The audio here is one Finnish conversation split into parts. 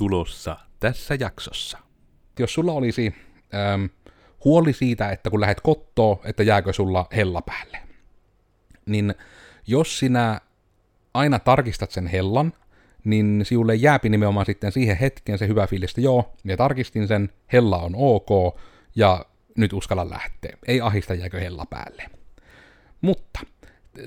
tulossa tässä jaksossa. Jos sulla olisi ähm, huoli siitä, että kun lähdet kottoon, että jääkö sulla hella päälle, niin jos sinä aina tarkistat sen hellan, niin sinulle jääpi nimenomaan sitten siihen hetkeen se hyvä fiilis, että joo, minä tarkistin sen, hella on ok, ja nyt uskalla lähteä. Ei ahista jääkö hella päälle. Mutta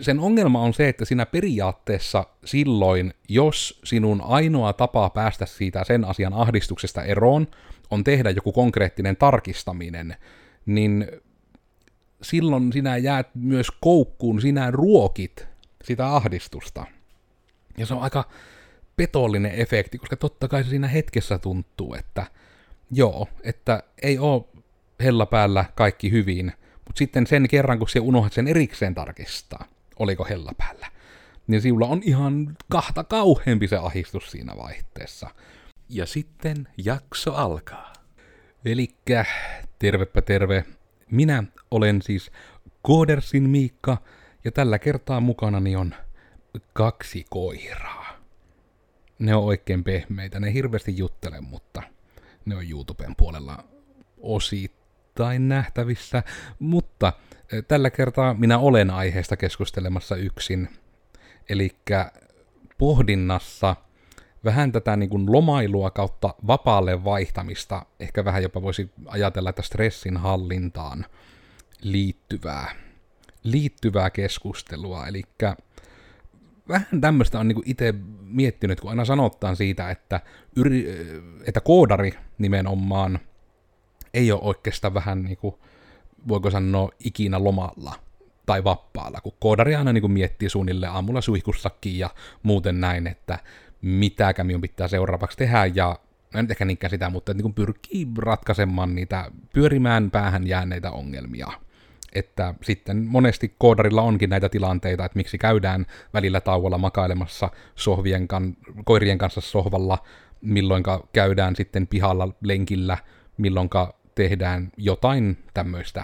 sen ongelma on se, että siinä periaatteessa silloin, jos sinun ainoa tapa päästä siitä sen asian ahdistuksesta eroon on tehdä joku konkreettinen tarkistaminen, niin silloin sinä jäät myös koukkuun, sinä ruokit sitä ahdistusta. Ja se on aika petollinen efekti, koska totta kai se siinä hetkessä tuntuu, että joo, että ei ole hella päällä kaikki hyvin, mutta sitten sen kerran, kun se unohdat sen erikseen tarkistaa, oliko hella päällä, niin sinulla on ihan kahta kauheampi se ahistus siinä vaihteessa. Ja sitten jakso alkaa. Elikkä tervepä terve. Minä olen siis Koodersin Miikka, ja tällä kertaa mukanani on kaksi koiraa. Ne on oikein pehmeitä, ne hirveästi juttele, mutta ne on YouTuben puolella osittain nähtävissä. Mutta tällä kertaa minä olen aiheesta keskustelemassa yksin. Eli pohdinnassa vähän tätä niin kuin lomailua kautta vapaalle vaihtamista, ehkä vähän jopa voisi ajatella, että stressin hallintaan liittyvää, liittyvää keskustelua. Eli vähän tämmöistä on niin itse miettinyt, kun aina sanotaan siitä, että, yri, että koodari nimenomaan ei ole oikeastaan vähän niin kuin, voiko sanoa, ikinä lomalla tai vappaalla, kun koodari aina niin kuin miettii suunnilleen aamulla suihkussakin ja muuten näin, että mitä minun pitää seuraavaksi tehdä, ja en ehkä niinkään sitä, mutta niin kuin pyrkii ratkaisemaan niitä pyörimään päähän jääneitä ongelmia. Että sitten monesti koodarilla onkin näitä tilanteita, että miksi käydään välillä tauolla makailemassa sohvien kan, koirien kanssa sohvalla, milloinka käydään sitten pihalla lenkillä, milloinka tehdään jotain tämmöistä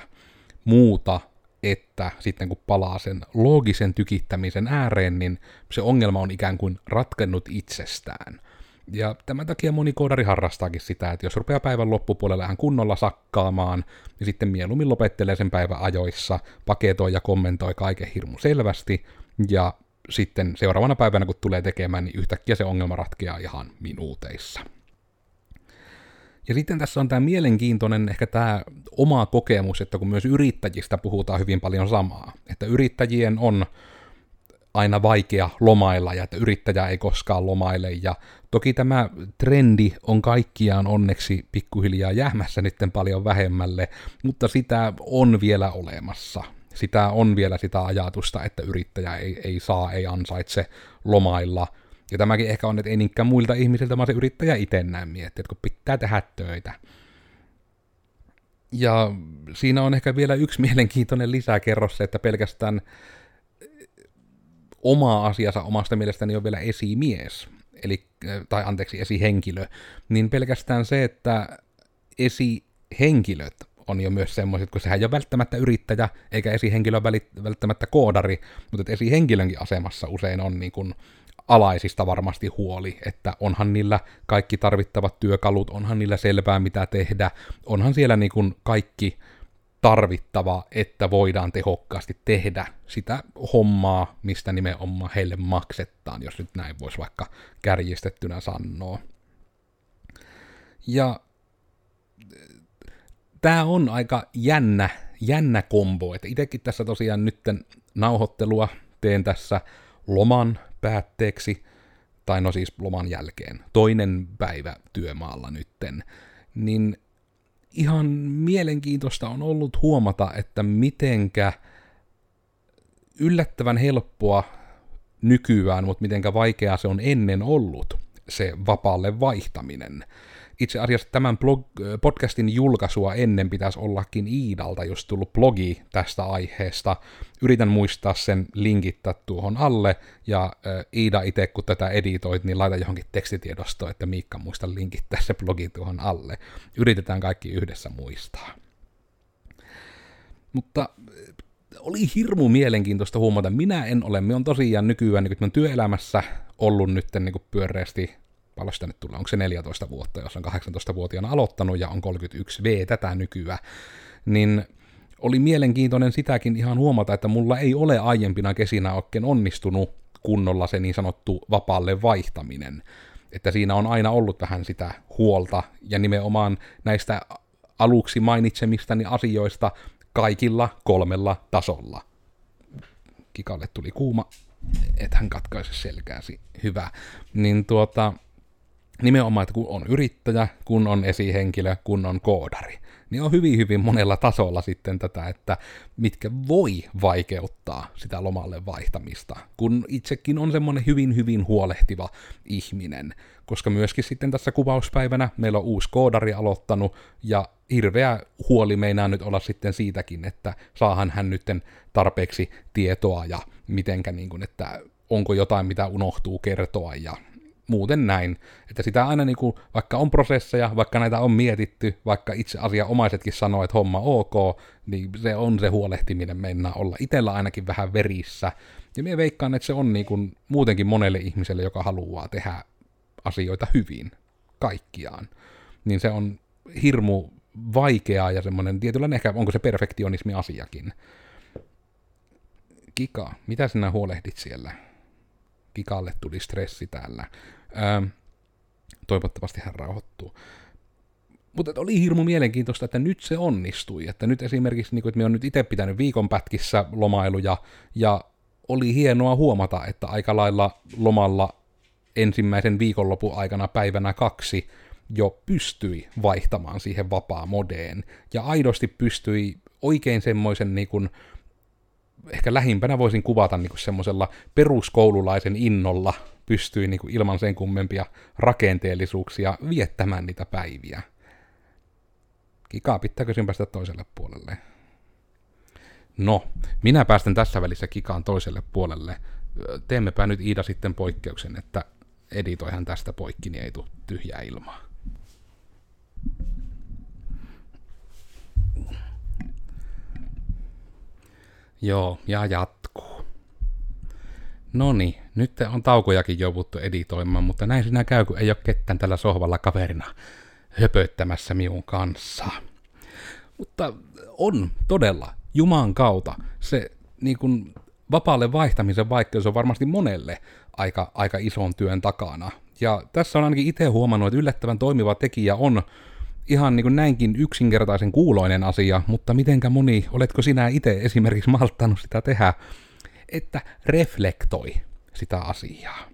muuta, että sitten kun palaa sen loogisen tykittämisen ääreen, niin se ongelma on ikään kuin ratkennut itsestään. Ja tämän takia moni koodari harrastaakin sitä, että jos rupeaa päivän loppupuolella ihan kunnolla sakkaamaan, niin sitten mieluummin lopettelee sen päivän ajoissa, paketoi ja kommentoi kaiken hirmu selvästi, ja sitten seuraavana päivänä kun tulee tekemään, niin yhtäkkiä se ongelma ratkeaa ihan minuuteissa. Ja sitten tässä on tämä mielenkiintoinen ehkä tämä oma kokemus, että kun myös yrittäjistä puhutaan hyvin paljon samaa, että yrittäjien on aina vaikea lomailla ja että yrittäjä ei koskaan lomaile. Ja toki tämä trendi on kaikkiaan onneksi pikkuhiljaa jäämässä nyt paljon vähemmälle, mutta sitä on vielä olemassa. Sitä on vielä sitä ajatusta, että yrittäjä ei, ei saa, ei ansaitse lomailla – ja tämäkin ehkä on, että ei niinkään muilta ihmisiltä, vaan se yrittäjä itse näin miettiä, että kun pitää tehdä töitä. Ja siinä on ehkä vielä yksi mielenkiintoinen lisäkerros se, että pelkästään oma asiansa omasta mielestäni on vielä esimies, eli, tai anteeksi, esihenkilö, niin pelkästään se, että esihenkilöt on jo myös semmoiset, kun sehän ei ole välttämättä yrittäjä, eikä esihenkilö välttämättä koodari, mutta että esihenkilönkin asemassa usein on niin kuin alaisista varmasti huoli, että onhan niillä kaikki tarvittavat työkalut, onhan niillä selvää mitä tehdä, onhan siellä niin kuin kaikki tarvittava, että voidaan tehokkaasti tehdä sitä hommaa, mistä nimenomaan heille maksettaan, jos nyt näin voisi vaikka kärjistettynä sanoa. Ja tämä on aika jännä, jännä kombo, että itsekin tässä tosiaan nytten nauhoittelua teen tässä loman päätteeksi, tai no siis loman jälkeen, toinen päivä työmaalla nytten, niin ihan mielenkiintoista on ollut huomata, että mitenkä yllättävän helppoa nykyään, mutta mitenkä vaikeaa se on ennen ollut, se vapaalle vaihtaminen itse asiassa tämän blog, podcastin julkaisua ennen pitäisi ollakin Iidalta jos tullut blogi tästä aiheesta. Yritän muistaa sen linkittää tuohon alle, ja Iida itse kun tätä editoit, niin laita johonkin tekstitiedostoon, että Miikka muista linkittää se blogi tuohon alle. Yritetään kaikki yhdessä muistaa. Mutta oli hirmu mielenkiintoista huomata. Minä en ole, me on tosiaan nykyään niin työelämässä ollut nyt niin pyöreästi paljon sitä nyt tulee, onko se 14 vuotta, jos on 18-vuotiaana aloittanut ja on 31V tätä nykyään, niin oli mielenkiintoinen sitäkin ihan huomata, että mulla ei ole aiempina kesinä oikein onnistunut kunnolla se niin sanottu vapaalle vaihtaminen. Että siinä on aina ollut vähän sitä huolta, ja nimenomaan näistä aluksi mainitsemistani asioista kaikilla kolmella tasolla. Kikalle tuli kuuma, että hän katkaisi selkääsi. Hyvä. Niin tuota, nimenomaan, että kun on yrittäjä, kun on esihenkilö, kun on koodari, niin on hyvin hyvin monella tasolla sitten tätä, että mitkä voi vaikeuttaa sitä lomalle vaihtamista, kun itsekin on semmoinen hyvin hyvin huolehtiva ihminen, koska myöskin sitten tässä kuvauspäivänä meillä on uusi koodari aloittanut, ja hirveä huoli meinaa nyt olla sitten siitäkin, että saahan hän nytten tarpeeksi tietoa ja mitenkä niin kuin, että onko jotain, mitä unohtuu kertoa ja muuten näin. Että sitä aina niin kuin, vaikka on prosesseja, vaikka näitä on mietitty, vaikka itse omaisetkin sanoo, että homma ok, niin se on se huolehtiminen mennä olla itsellä ainakin vähän verissä. Ja minä veikkaan, että se on niin kuin muutenkin monelle ihmiselle, joka haluaa tehdä asioita hyvin, kaikkiaan. Niin se on hirmu vaikeaa ja semmoinen tietynlainen ehkä, onko se perfektionismi asiakin. Kika, mitä sinä huolehdit siellä? Kikalle tuli stressi täällä. Öö, toivottavasti hän rauhoittuu. Mutta oli hirmu mielenkiintoista, että nyt se onnistui. Että nyt esimerkiksi, niin kuin, että me on nyt itse pitänyt viikonpätkissä lomailuja, ja oli hienoa huomata, että aika lailla lomalla ensimmäisen viikonlopun aikana päivänä kaksi jo pystyi vaihtamaan siihen vapaa-modeen, ja aidosti pystyi oikein semmoisen niin kuin, ehkä lähimpänä voisin kuvata niin kuin semmoisella peruskoululaisen innolla pystyi niin kuin ilman sen kummempia rakenteellisuuksia viettämään niitä päiviä. Kikaa, pitääkö sinun päästä toiselle puolelle? No, minä päästän tässä välissä Kikaan toiselle puolelle. Teemmepä nyt Iida sitten poikkeuksen, että editoihan tästä poikki, niin ei tule tyhjää ilmaa. Joo, ja jatkuu. No niin, nyt on taukojakin jouduttu editoimaan, mutta näin sinä käy, kun ei ole ketään tällä sohvalla kaverina höpöttämässä minun kanssa. Mutta on todella Juman kautta se niin kuin, vapaalle vaihtamisen vaikeus on varmasti monelle aika, aika ison työn takana. Ja tässä on ainakin itse huomannut, että yllättävän toimiva tekijä on ihan niin kuin näinkin yksinkertaisen kuuloinen asia, mutta mitenkä moni, oletko sinä itse esimerkiksi malttanut sitä tehdä, että reflektoi sitä asiaa.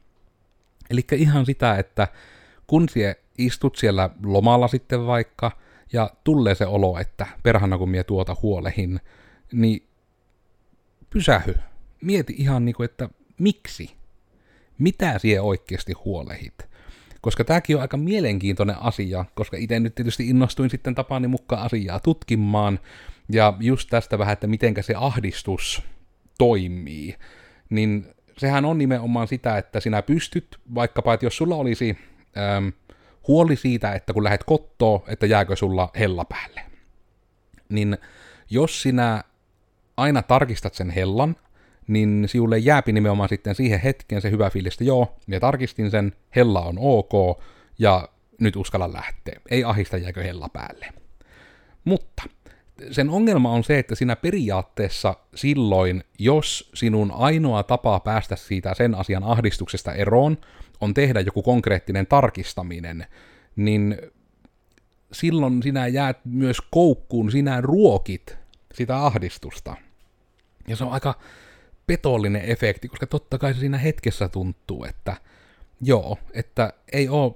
Eli ihan sitä, että kun sie istut siellä lomalla sitten vaikka, ja tulee se olo, että perhana kun mie tuota huolehin, niin pysähy. Mieti ihan niin kuin, että miksi? Mitä sie oikeasti huolehit? Koska tämäkin on aika mielenkiintoinen asia, koska itse nyt tietysti innostuin sitten tapani mukaan asiaa tutkimaan, ja just tästä vähän, että mitenkä se ahdistus toimii, niin sehän on nimenomaan sitä, että sinä pystyt, vaikkapa, että jos sulla olisi ähm, huoli siitä, että kun lähdet kottoon, että jääkö sulla hella päälle, niin jos sinä aina tarkistat sen hellan, niin sinulle jääpi nimenomaan sitten siihen hetkeen se hyvä fiilis, että joo, minä tarkistin sen, hella on ok, ja nyt uskalla lähteä. Ei ahista jääkö hella päälle. Mutta sen ongelma on se, että sinä periaatteessa silloin, jos sinun ainoa tapa päästä siitä sen asian ahdistuksesta eroon on tehdä joku konkreettinen tarkistaminen, niin silloin sinä jäät myös koukkuun, sinä ruokit sitä ahdistusta. Ja se on aika petollinen efekti, koska totta kai se siinä hetkessä tuntuu, että joo, että ei ole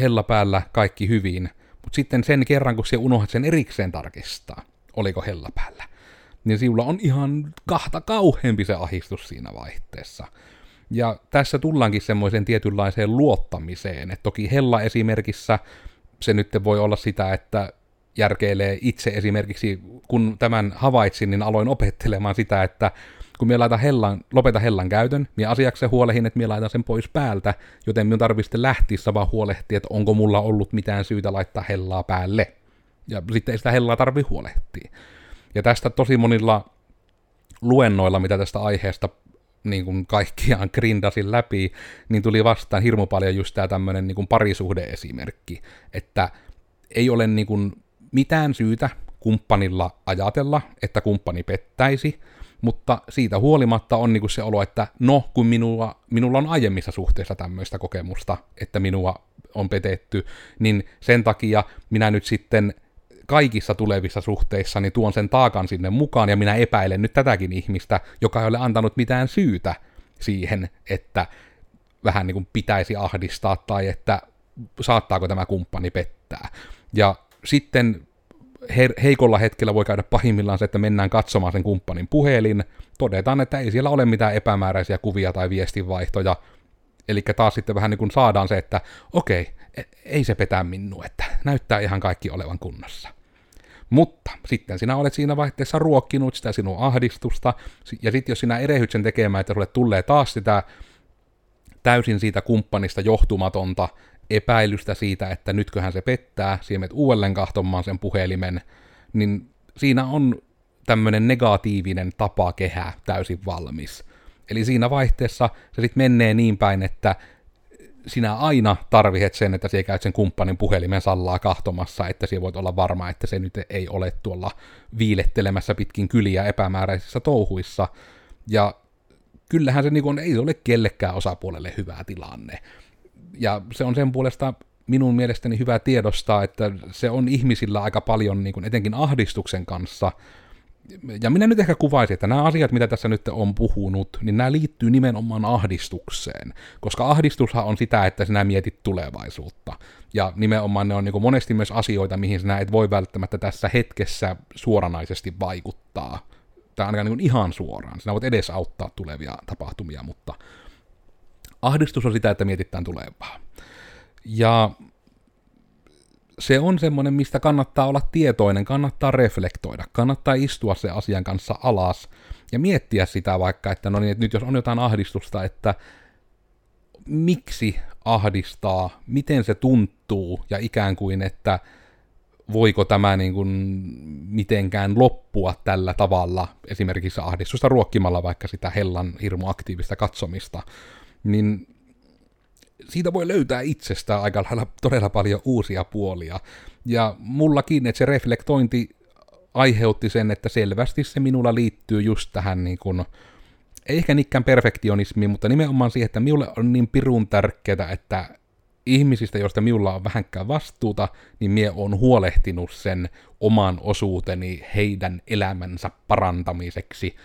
hella päällä kaikki hyvin, mutta sitten sen kerran, kun se unohdat sen erikseen tarkistaa, oliko hella päällä, niin sinulla on ihan kahta kauheampi se ahistus siinä vaihteessa. Ja tässä tullaankin semmoiseen tietynlaiseen luottamiseen, että toki hella esimerkissä se nyt voi olla sitä, että järkeilee itse esimerkiksi, kun tämän havaitsin, niin aloin opettelemaan sitä, että kun minä laitan hellan, lopeta hellan käytön, niin asiaksi huolehin, että minä laitan sen pois päältä, joten minun tarvitsee lähtiessä vaan huolehtia, että onko mulla ollut mitään syytä laittaa hellaa päälle. Ja sitten ei sitä hellaa tarvi huolehtia. Ja tästä tosi monilla luennoilla, mitä tästä aiheesta niin kuin kaikkiaan grindasin läpi, niin tuli vastaan hirmu paljon just tämä tämmöinen niin parisuhdeesimerkki, että ei ole niin kuin mitään syytä kumppanilla ajatella, että kumppani pettäisi, mutta siitä huolimatta on niinku se olo, että no, kun minua, minulla on aiemmissa suhteissa tämmöistä kokemusta, että minua on petetty, niin sen takia minä nyt sitten kaikissa tulevissa suhteissa niin tuon sen taakan sinne mukaan, ja minä epäilen nyt tätäkin ihmistä, joka ei ole antanut mitään syytä siihen, että vähän niin kuin pitäisi ahdistaa, tai että saattaako tämä kumppani pettää. Ja sitten heikolla hetkellä voi käydä pahimmillaan se, että mennään katsomaan sen kumppanin puhelin, todetaan, että ei siellä ole mitään epämääräisiä kuvia tai viestinvaihtoja, eli taas sitten vähän niin kuin saadaan se, että okei, e, ei se petä minua, että näyttää ihan kaikki olevan kunnossa. Mutta sitten sinä olet siinä vaihteessa ruokkinut sitä sinun ahdistusta, ja sitten jos sinä erehyt sen tekemään, että sulle tulee taas sitä täysin siitä kumppanista johtumatonta epäilystä siitä, että nytköhän se pettää, siemet uudelleen kahtomaan sen puhelimen, niin siinä on tämmöinen negatiivinen tapakehä täysin valmis. Eli siinä vaihteessa se sitten menee niin päin, että sinä aina tarvitset sen, että sinä käyt sen kumppanin puhelimen sallaa kahtomassa, että sinä voit olla varma, että se nyt ei ole tuolla viilettelemässä pitkin kyliä epämääräisissä touhuissa. Ja kyllähän se niin kuin, ei ole kellekään osapuolelle hyvä tilanne ja se on sen puolesta minun mielestäni hyvä tiedostaa, että se on ihmisillä aika paljon, niin kuin etenkin ahdistuksen kanssa, ja minä nyt ehkä kuvaisin, että nämä asiat, mitä tässä nyt on puhunut, niin nämä liittyy nimenomaan ahdistukseen, koska ahdistushan on sitä, että sinä mietit tulevaisuutta. Ja nimenomaan ne on niin monesti myös asioita, mihin sinä et voi välttämättä tässä hetkessä suoranaisesti vaikuttaa. Tai ainakaan niin ihan suoraan. Sinä voit edes auttaa tulevia tapahtumia, mutta ahdistus on sitä, että mietitään tulevaa. Ja se on semmoinen, mistä kannattaa olla tietoinen, kannattaa reflektoida, kannattaa istua se asian kanssa alas ja miettiä sitä vaikka, että no niin, että nyt jos on jotain ahdistusta, että miksi ahdistaa, miten se tuntuu ja ikään kuin, että voiko tämä niin kuin mitenkään loppua tällä tavalla, esimerkiksi ahdistusta ruokkimalla vaikka sitä hellan hirmu aktiivista katsomista, niin siitä voi löytää itsestään aika lailla todella paljon uusia puolia. Ja mullakin, että se reflektointi aiheutti sen, että selvästi se minulla liittyy just tähän niin kuin, ei ehkä niinkään perfektionismiin, mutta nimenomaan siihen, että minulle on niin pirun tärkeää, että ihmisistä, joista minulla on vähänkään vastuuta, niin mie on huolehtinut sen oman osuuteni heidän elämänsä parantamiseksi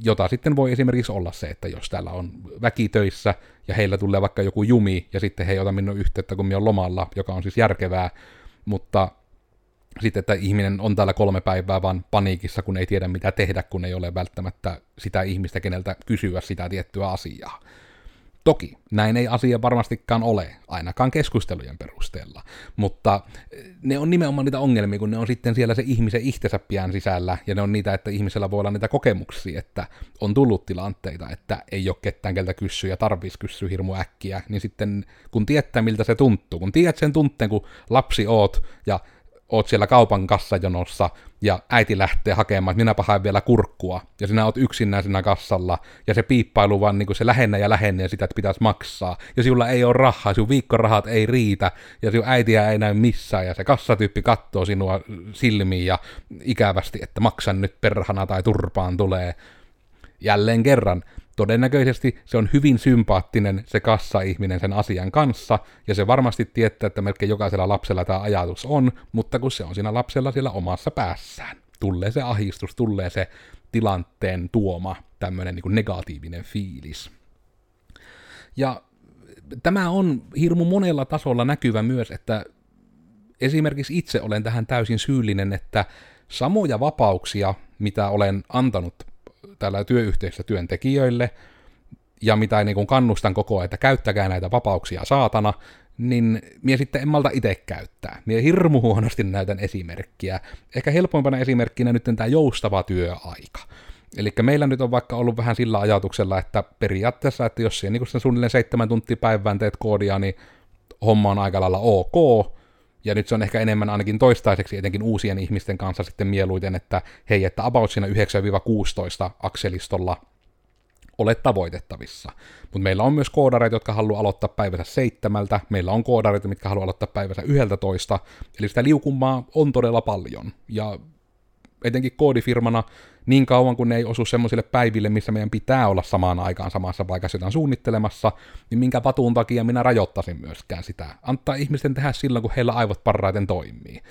jota sitten voi esimerkiksi olla se, että jos täällä on väki töissä ja heillä tulee vaikka joku jumi ja sitten he ei ota minun yhteyttä, kun minä on lomalla, joka on siis järkevää, mutta sitten, että ihminen on täällä kolme päivää vaan paniikissa, kun ei tiedä mitä tehdä, kun ei ole välttämättä sitä ihmistä, keneltä kysyä sitä tiettyä asiaa. Toki näin ei asia varmastikaan ole, ainakaan keskustelujen perusteella, mutta eh, ne on nimenomaan niitä ongelmia, kun ne on sitten siellä se ihmisen itsensä pian sisällä, ja ne on niitä, että ihmisellä voi olla niitä kokemuksia, että on tullut tilanteita, että ei ole ketään keltä kysyä ja tarvitsisi kysyä hirmu äkkiä, niin sitten kun tietää miltä se tuntuu, kun tiedät sen tunteen, kun lapsi oot ja oot siellä kaupan kassajonossa ja äiti lähtee hakemaan, että minäpä haen vielä kurkkua, ja sinä oot yksinään siinä kassalla, ja se piippailu vaan niin se lähennä ja lähennee sitä, että pitäisi maksaa, ja sinulla ei ole rahaa, sinun viikkorahat ei riitä, ja sinun äitiä ei näy missään, ja se kassatyyppi katsoo sinua silmiin ja ikävästi, että maksan nyt perhana tai turpaan tulee. Jälleen kerran, todennäköisesti se on hyvin sympaattinen se kassa-ihminen sen asian kanssa, ja se varmasti tietää, että melkein jokaisella lapsella tämä ajatus on, mutta kun se on siinä lapsella siellä omassa päässään, tulee se ahistus, tulee se tilanteen tuoma tämmöinen niin negatiivinen fiilis. Ja tämä on hirmu monella tasolla näkyvä myös, että esimerkiksi itse olen tähän täysin syyllinen, että samoja vapauksia, mitä olen antanut täällä työyhteisössä työntekijöille, ja mitä niin kuin kannustan koko ajan, että käyttäkää näitä vapauksia saatana, niin mie sitten en malta itse käyttää. Mie hirmu huonosti näytän esimerkkiä. Ehkä helpoimpana esimerkkinä nyt tämä joustava työaika. Eli meillä nyt on vaikka ollut vähän sillä ajatuksella, että periaatteessa, että jos siellä niin sen suunnilleen seitsemän tuntia päivään teet koodia, niin homma on aika lailla ok, ja nyt se on ehkä enemmän ainakin toistaiseksi etenkin uusien ihmisten kanssa sitten mieluiten, että hei, että about siinä 9-16 akselistolla ole tavoitettavissa. Mutta meillä on myös koodareita, jotka haluaa aloittaa päivänsä seitsemältä, meillä on koodareita, mitkä haluaa aloittaa päivänsä yhdeltä toista, eli sitä liukumaa on todella paljon, ja etenkin koodifirmana, niin kauan kun ne ei osu semmoisille päiville, missä meidän pitää olla samaan aikaan samassa paikassa jotain suunnittelemassa, niin minkä patuun takia minä rajoittaisin myöskään sitä. Antaa ihmisten tehdä silloin, kun heillä aivot parhaiten toimii.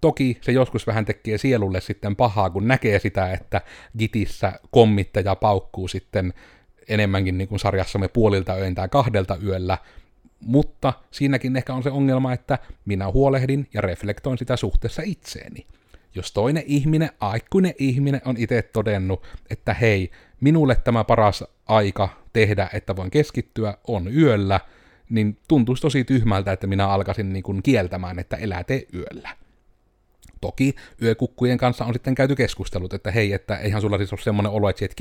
Toki se joskus vähän tekee sielulle sitten pahaa, kun näkee sitä, että Gitissä kommittaja paukkuu sitten enemmänkin niin kuin sarjassamme puolilta öin tai kahdelta yöllä, mutta siinäkin ehkä on se ongelma, että minä huolehdin ja reflektoin sitä suhteessa itseeni. Jos toinen ihminen, aikuinen ihminen, on itse todennut, että hei, minulle tämä paras aika tehdä, että voin keskittyä, on yöllä, niin tuntuisi tosi tyhmältä, että minä alkaisin niin kuin kieltämään, että elää te yöllä. Toki yökukkujen kanssa on sitten käyty keskustelut, että hei, että eihän sulla siis ole semmoinen olo, että et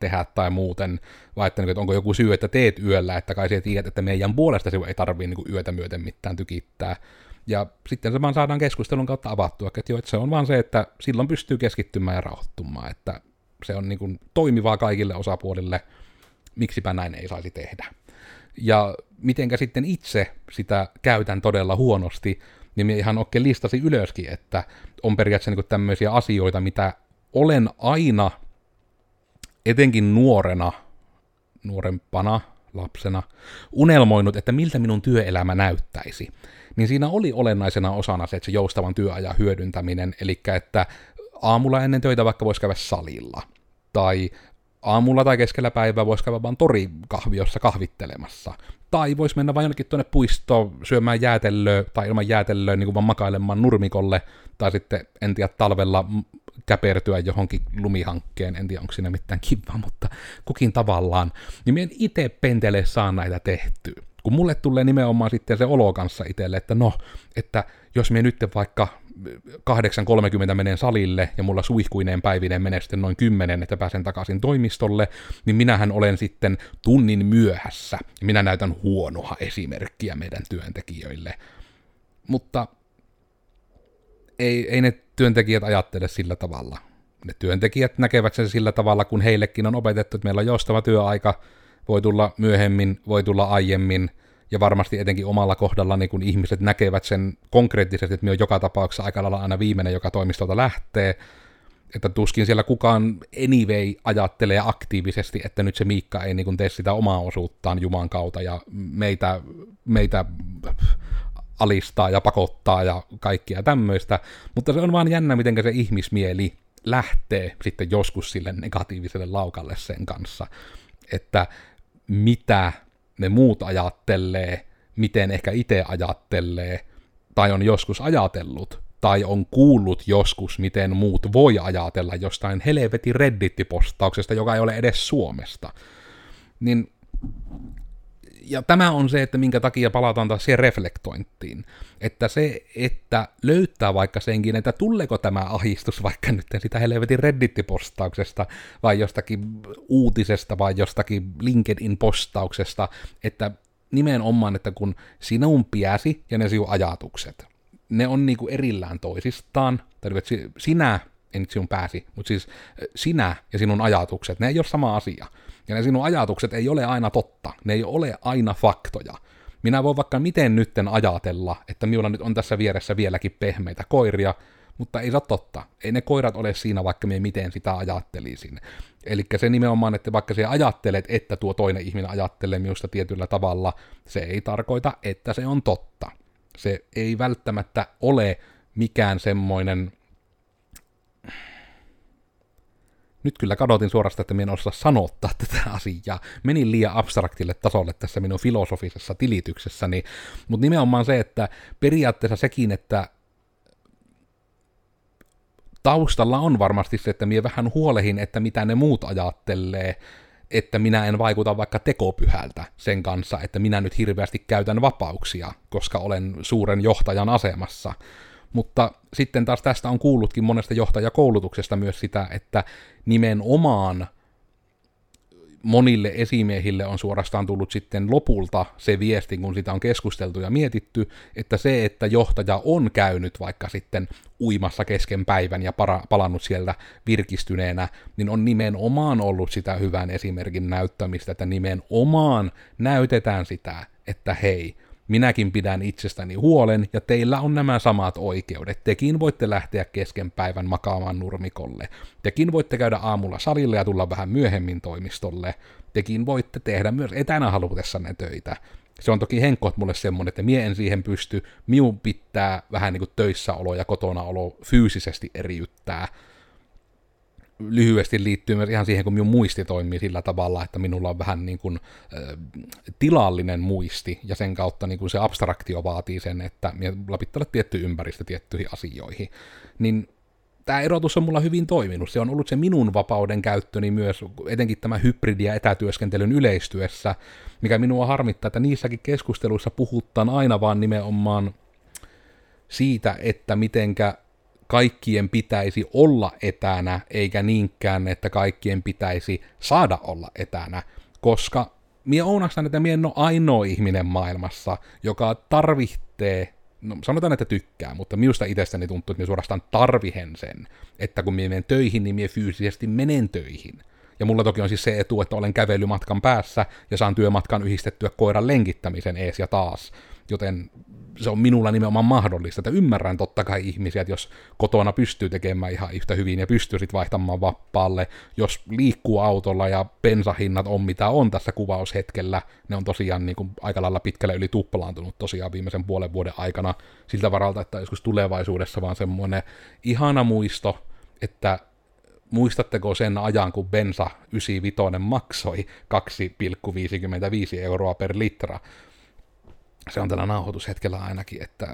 tehdä tai muuten, vai että, niin, että onko joku syy, että teet yöllä, että kai sä tiedät, että meidän puolesta ei tarvii niin yötä myöten mitään tykittää. Ja sitten se vaan saadaan keskustelun kautta avattua, että, jo, että se on vaan se, että silloin pystyy keskittymään ja rauhoittumaan, että se on niin kuin toimivaa kaikille osapuolille, miksipä näin ei saisi tehdä. Ja mitenkä sitten itse sitä käytän todella huonosti, niin ihan oikein listasi ylöskin, että on periaatteessa niin tämmöisiä asioita, mitä olen aina, etenkin nuorena, nuorempana, lapsena, unelmoinut, että miltä minun työelämä näyttäisi. Niin siinä oli olennaisena osana se, että se joustavan työajan hyödyntäminen, eli että aamulla ennen töitä vaikka voisi käydä salilla, tai aamulla tai keskellä päivää voisi käydä vaan torikahviossa kahvittelemassa. Tai voisi mennä vain jonnekin tuonne puistoon syömään jäätelöä tai ilman jäätelöä niin kuin vaan makailemaan nurmikolle. Tai sitten en tiedä talvella käpertyä johonkin lumihankkeen, en tiedä onko siinä mitään kivaa, mutta kukin tavallaan. Niin minä itse pentele saa näitä tehtyä. Kun mulle tulee nimenomaan sitten se olo kanssa itselle, että no, että jos me nyt vaikka 8.30 menen salille ja mulla suihkuineen päivinen menee sitten noin 10, että pääsen takaisin toimistolle, niin minähän olen sitten tunnin myöhässä. Minä näytän huonoa esimerkkiä meidän työntekijöille. Mutta ei, ei ne työntekijät ajattele sillä tavalla. Ne työntekijät näkevät sen sillä tavalla, kun heillekin on opetettu, että meillä on joustava työaika, voi tulla myöhemmin, voi tulla aiemmin, ja varmasti etenkin omalla kohdalla niin kun ihmiset näkevät sen konkreettisesti, että me on joka tapauksessa aika lailla aina viimeinen, joka toimistolta lähtee, että tuskin siellä kukaan anyway ajattelee aktiivisesti, että nyt se Miikka ei niin tee sitä omaa osuuttaan Juman kautta ja meitä, meitä alistaa ja pakottaa ja kaikkia tämmöistä, mutta se on vaan jännä, miten se ihmismieli lähtee sitten joskus sille negatiiviselle laukalle sen kanssa, että mitä ne muut ajattelee, miten ehkä itse ajattelee, tai on joskus ajatellut, tai on kuullut joskus, miten muut voi ajatella jostain helvetin Reddit-postauksesta, joka ei ole edes Suomesta. Niin ja tämä on se, että minkä takia palataan taas siihen reflektointiin. Että se, että löytää vaikka senkin, että tuleeko tämä ahistus vaikka nyt sitä helvetin Reddit-postauksesta, vai jostakin uutisesta, vai jostakin LinkedIn-postauksesta, että nimenomaan, että kun sinun piäsi ja ne sinun ajatukset, ne on niinku erillään toisistaan, tai sinä, en sinun pääsi, mutta siis sinä ja sinun ajatukset, ne ei ole sama asia. Ja ne sinun ajatukset ei ole aina totta, ne ei ole aina faktoja. Minä voin vaikka miten nytten ajatella, että minulla nyt on tässä vieressä vieläkin pehmeitä koiria, mutta ei se ole totta. Ei ne koirat ole siinä, vaikka me miten sitä ajattelisin. Eli se nimenomaan, että vaikka se ajattelet, että tuo toinen ihminen ajattelee minusta tietyllä tavalla, se ei tarkoita, että se on totta. Se ei välttämättä ole mikään semmoinen nyt kyllä kadotin suorastaan, että minä en osaa sanottaa tätä asiaa. Menin liian abstraktille tasolle tässä minun filosofisessa tilityksessäni, mutta nimenomaan se, että periaatteessa sekin, että taustalla on varmasti se, että minä vähän huolehin, että mitä ne muut ajattelee, että minä en vaikuta vaikka tekopyhältä sen kanssa, että minä nyt hirveästi käytän vapauksia, koska olen suuren johtajan asemassa. Mutta sitten taas tästä on kuullutkin monesta johtajakoulutuksesta myös sitä, että nimenomaan monille esimiehille on suorastaan tullut sitten lopulta se viesti, kun sitä on keskusteltu ja mietitty, että se, että johtaja on käynyt vaikka sitten uimassa kesken päivän ja para, palannut sieltä virkistyneenä, niin on nimenomaan ollut sitä hyvän esimerkin näyttämistä, että nimenomaan näytetään sitä, että hei, minäkin pidän itsestäni huolen, ja teillä on nämä samat oikeudet. Tekin voitte lähteä kesken päivän makaamaan nurmikolle. Tekin voitte käydä aamulla salille ja tulla vähän myöhemmin toimistolle. Tekin voitte tehdä myös etänä halutessanne töitä. Se on toki henkot mulle semmonen, että mie en siihen pysty. Miun pitää vähän niin kuin töissäolo ja kotona olo fyysisesti eriyttää lyhyesti liittyy myös ihan siihen, kun minun muisti toimii sillä tavalla, että minulla on vähän niin kuin, ä, tilallinen muisti, ja sen kautta niin kuin se abstraktio vaatii sen, että minulla pitää olla tietty ympäristö tiettyihin asioihin. Niin tämä erotus on mulla hyvin toiminut. Se on ollut se minun vapauden käyttöni myös, etenkin tämä hybridi- ja etätyöskentelyn yleistyessä, mikä minua harmittaa, että niissäkin keskusteluissa puhutaan aina vaan nimenomaan siitä, että mitenkä kaikkien pitäisi olla etänä, eikä niinkään, että kaikkien pitäisi saada olla etänä, koska minä ounastan, että minä en ole ainoa ihminen maailmassa, joka tarvitsee, no sanotaan, että tykkää, mutta minusta itsestäni tuntuu, että minä suorastaan tarvihen sen, että kun minä menen töihin, niin minä fyysisesti menen töihin. Ja mulla toki on siis se etu, että olen kävelymatkan päässä ja saan työmatkan yhdistettyä koiran lenkittämisen ees ja taas. Joten se on minulla nimenomaan mahdollista, että ymmärrän totta kai ihmisiä, että jos kotona pystyy tekemään ihan yhtä hyvin ja pystyy sitten vaihtamaan vappaalle, jos liikkuu autolla ja bensahinnat on mitä on tässä kuvaushetkellä, ne on tosiaan niin kuin aika lailla pitkälle yli tuplaantunut tosiaan viimeisen puolen vuoden aikana siltä varalta, että joskus tulevaisuudessa vaan semmoinen ihana muisto, että muistatteko sen ajan, kun bensa 95 maksoi 2,55 euroa per litra, se on tällä nauhoitushetkellä ainakin, että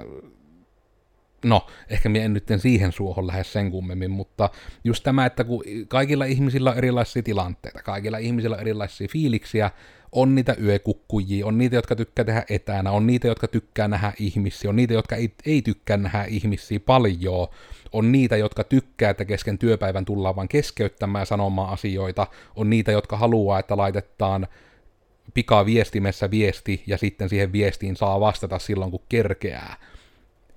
no, ehkä minä en nyt siihen suohon lähde sen kummemmin, mutta just tämä, että kun kaikilla ihmisillä on erilaisia tilanteita, kaikilla ihmisillä on erilaisia fiiliksiä, on niitä yökukkujia, on niitä, jotka tykkää tehdä etänä, on niitä, jotka tykkää nähdä ihmisiä, on niitä, jotka ei, ei tykkää nähdä ihmisiä paljon, on niitä, jotka tykkää, että kesken työpäivän tullaan vaan keskeyttämään ja sanomaan asioita, on niitä, jotka haluaa, että laitetaan pikaviestimessä viesti ja sitten siihen viestiin saa vastata silloin, kun kerkeää.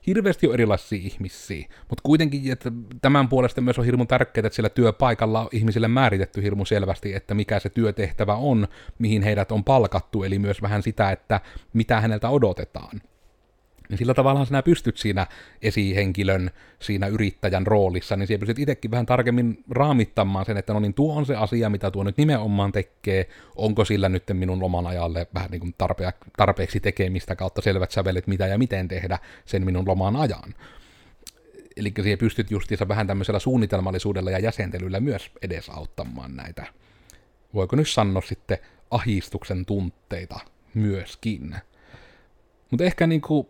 Hirveästi on erilaisia ihmisiä, mutta kuitenkin että tämän puolesta myös on hirmu tärkeää, että sillä työpaikalla on ihmisille määritetty hirmu selvästi, että mikä se työtehtävä on, mihin heidät on palkattu, eli myös vähän sitä, että mitä häneltä odotetaan niin sillä tavalla sinä pystyt siinä esihenkilön, siinä yrittäjän roolissa, niin siellä pystyt itsekin vähän tarkemmin raamittamaan sen, että no niin tuo on se asia, mitä tuo nyt nimenomaan tekee, onko sillä nyt minun oman ajalle vähän niin kuin tarpeeksi tekemistä kautta selvät sävelet, mitä ja miten tehdä sen minun loman ajan. Eli siihen pystyt justiinsa vähän tämmöisellä suunnitelmallisuudella ja jäsentelyllä myös edesauttamaan näitä, voiko nyt sanoa sitten ahistuksen tunteita myöskin. Mutta ehkä niin kuin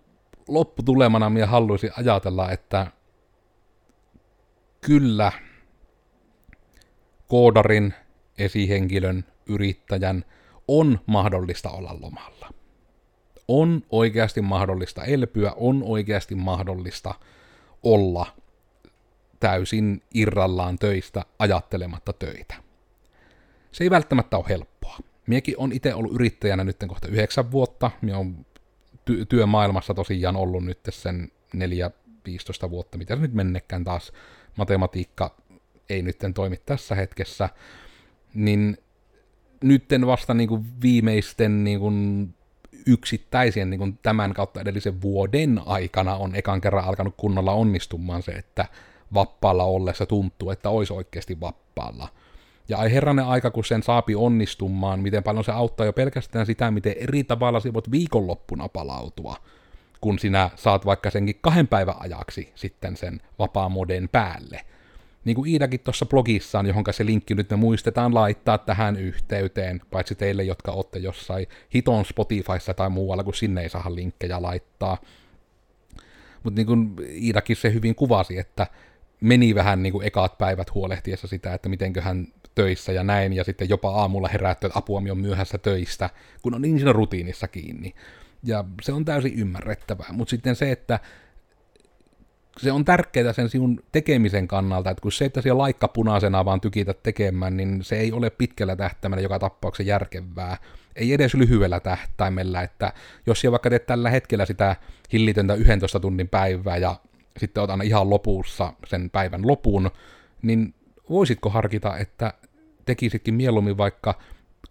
lopputulemana minä haluaisin ajatella, että kyllä koodarin, esihenkilön, yrittäjän on mahdollista olla lomalla. On oikeasti mahdollista elpyä, on oikeasti mahdollista olla täysin irrallaan töistä ajattelematta töitä. Se ei välttämättä ole helppoa. Miekin on itse ollut yrittäjänä nyt kohta yhdeksän vuotta. Minä on ty- työmaailmassa tosiaan ollut nyt sen 4-15 vuotta, mitä se nyt mennekään taas, matematiikka ei nyt toimi tässä hetkessä, niin nytten vasta niin kuin viimeisten niin kuin yksittäisien niin kuin tämän kautta edellisen vuoden aikana on ekan kerran alkanut kunnolla onnistumaan se, että vappaalla ollessa tuntuu, että olisi oikeasti vappaalla. Ja ai herranen aika, kun sen saapi onnistumaan, miten paljon se auttaa jo pelkästään sitä, miten eri tavalla sinä voit viikonloppuna palautua, kun sinä saat vaikka senkin kahden päivän ajaksi sitten sen vapaa-moden päälle. Niin kuin Iidakin tuossa blogissaan, johon se linkki nyt me muistetaan laittaa tähän yhteyteen, paitsi teille, jotka olette jossain hiton Spotifyssa tai muualla, kun sinne ei saa linkkejä laittaa. Mutta niin kuin Iidakin se hyvin kuvasi, että meni vähän niin kuin ekat päivät huolehtiessa sitä, että mitenköhän töissä ja näin, ja sitten jopa aamulla herätty, että apua on myöhässä töistä, kun on niin siinä rutiinissa kiinni. Ja se on täysin ymmärrettävää, mutta sitten se, että se on tärkeää sen sinun tekemisen kannalta, että kun se, että siellä laikka punaisena vaan tykitä tekemään, niin se ei ole pitkällä tähtäimellä joka tapauksessa järkevää. Ei edes lyhyellä tähtäimellä, että jos siellä vaikka teet tällä hetkellä sitä hillitöntä 11 tunnin päivää ja sitten otan ihan lopussa sen päivän lopun, niin voisitko harkita, että tekisitkin mieluummin vaikka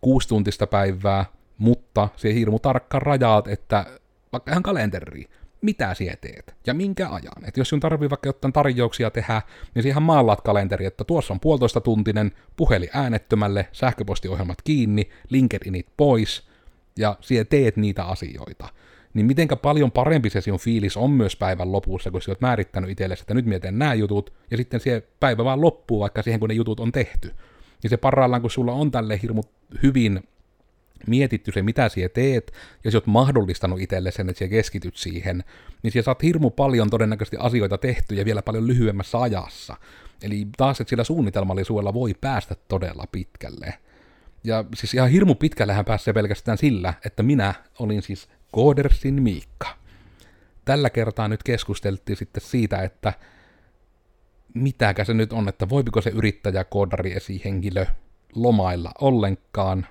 kuusi tuntista päivää, mutta se hirmu tarkka rajaat, että vaikka ihan kalenteriin, mitä sinä teet ja minkä ajan. Et jos sinun tarvii vaikka jotain tarjouksia tehdä, niin siihen maalaat kalenteri, että tuossa on puolitoista tuntinen, puhelin äänettömälle, sähköpostiohjelmat kiinni, LinkedInit pois, ja siellä teet niitä asioita. Niin mitenkä paljon parempi se sinun fiilis on myös päivän lopussa, kun sinä olet määrittänyt itsellesi, että nyt mietin nämä jutut, ja sitten se päivä vaan loppuu vaikka siihen, kun ne jutut on tehty. Ja se parhaillaan, kun sulla on tälle hirmu hyvin mietitty se, mitä siellä teet, ja sä oot mahdollistanut itselle sen, että sä keskityt siihen, niin sä saat hirmu paljon todennäköisesti asioita tehtyä ja vielä paljon lyhyemmässä ajassa. Eli taas, että sillä suunnitelmallisuudella voi päästä todella pitkälle. Ja siis ihan hirmu pitkällehän pääsee pelkästään sillä, että minä olin siis Koodersin Miikka. Tällä kertaa nyt keskusteltiin sitten siitä, että mitäkä se nyt on, että voipiko se yrittäjä koodari esihenkilö lomailla ollenkaan,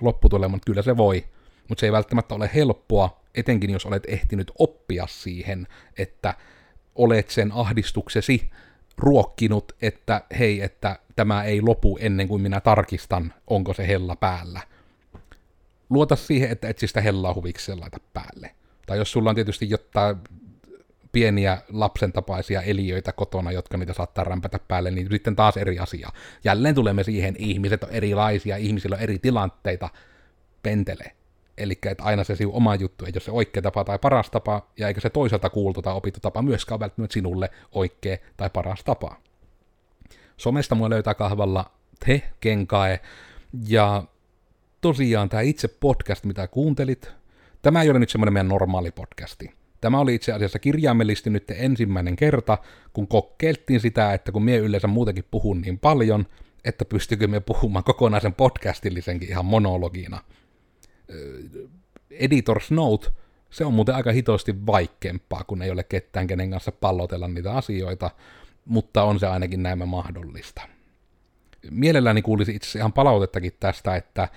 lopputulema, mutta kyllä se voi. Mutta se ei välttämättä ole helppoa, etenkin jos olet ehtinyt oppia siihen, että olet sen ahdistuksesi ruokkinut, että hei, että tämä ei lopu ennen kuin minä tarkistan, onko se hella päällä. Luota siihen, että et sitä hellaa huvikseen laita päälle. Tai jos sulla on tietysti jotain pieniä lapsen tapaisia eliöitä kotona, jotka niitä saattaa rämpätä päälle, niin sitten taas eri asia. Jälleen tulemme siihen, ihmiset on erilaisia, ihmisillä on eri tilanteita, pentele. Eli että aina se sinun oma juttu ei ole se oikea tapa tai paras tapa, ja eikä se toiselta kuultu tai opittu tapa myöskään välttämättä sinulle oikea tai paras tapa. Somesta mua löytää kahvalla te kenkae, ja tosiaan tämä itse podcast, mitä kuuntelit, tämä ei ole nyt semmoinen meidän normaali podcasti. Tämä oli itse asiassa kirjaimellisesti nyt ensimmäinen kerta, kun kokeiltiin sitä, että kun mie yleensä muutenkin puhun niin paljon, että pystykö me puhumaan kokonaisen podcastillisenkin ihan monologina. Editor's Note, se on muuten aika hitosti vaikeampaa, kun ei ole ketään, kenen kanssa pallotella niitä asioita, mutta on se ainakin näin mahdollista. Mielelläni kuulisi itse ihan palautettakin tästä, että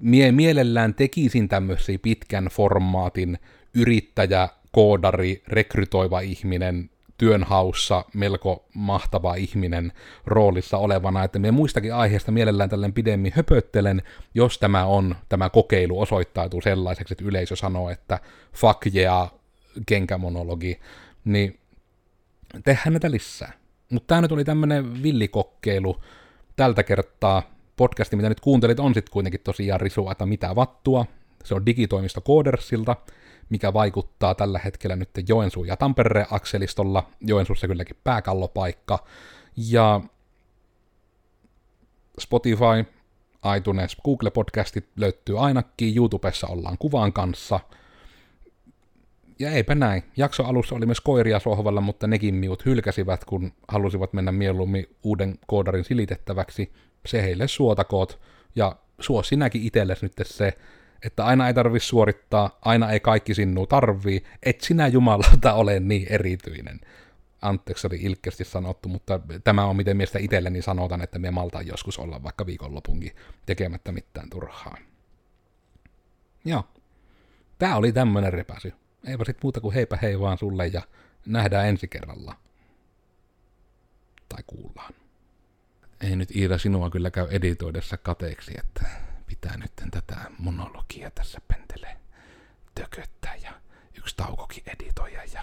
mie mielellään tekisin tämmöisiä pitkän formaatin yrittäjä, koodari, rekrytoiva ihminen, työnhaussa melko mahtava ihminen roolissa olevana, että me muistakin aiheesta mielellään tällainen pidemmin höpöttelen, jos tämä on, tämä kokeilu osoittautuu sellaiseksi, että yleisö sanoo, että fuck yeah, kenkämonologi, niin tehdään näitä lisää. Mutta tämä nyt oli tämmöinen villikokeilu tältä kertaa. Podcasti, mitä nyt kuuntelit, on sitten kuitenkin tosiaan risua, että mitä vattua. Se on digitoimisto Codersilta mikä vaikuttaa tällä hetkellä nyt Joensuun ja Tampereen akselistolla. Joensuussa kylläkin pääkallopaikka. Ja Spotify, iTunes, Google-podcastit löytyy ainakin, YouTubessa ollaan kuvan kanssa. Ja eipä näin. Jakso alussa oli myös koiria sohvalla, mutta nekin miut hylkäsivät, kun halusivat mennä mieluummin uuden koodarin silitettäväksi. Se heille suotakoot. Ja suo sinäkin itsellesi nyt se, että aina ei tarvi suorittaa, aina ei kaikki sinua tarvii, et sinä jumalauta ole niin erityinen. Anteeksi, oli ilkeästi sanottu, mutta tämä on miten miestä itselleni sanotaan, että me maltaan joskus olla vaikka viikonlopunkin tekemättä mitään turhaa. Joo. Tämä oli tämmönen repäsy. Eipä sit muuta kuin heipä hei vaan sulle ja nähdään ensi kerralla. Tai kuullaan. Ei nyt Iida sinua kyllä käy editoidessa kateeksi, että pitää nyt tätä monologia tässä pentele tököttää ja yksi taukokin editoja ja...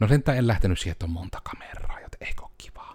No sentään en lähtenyt siihen, että on monta kameraa, joten eikö kivaa.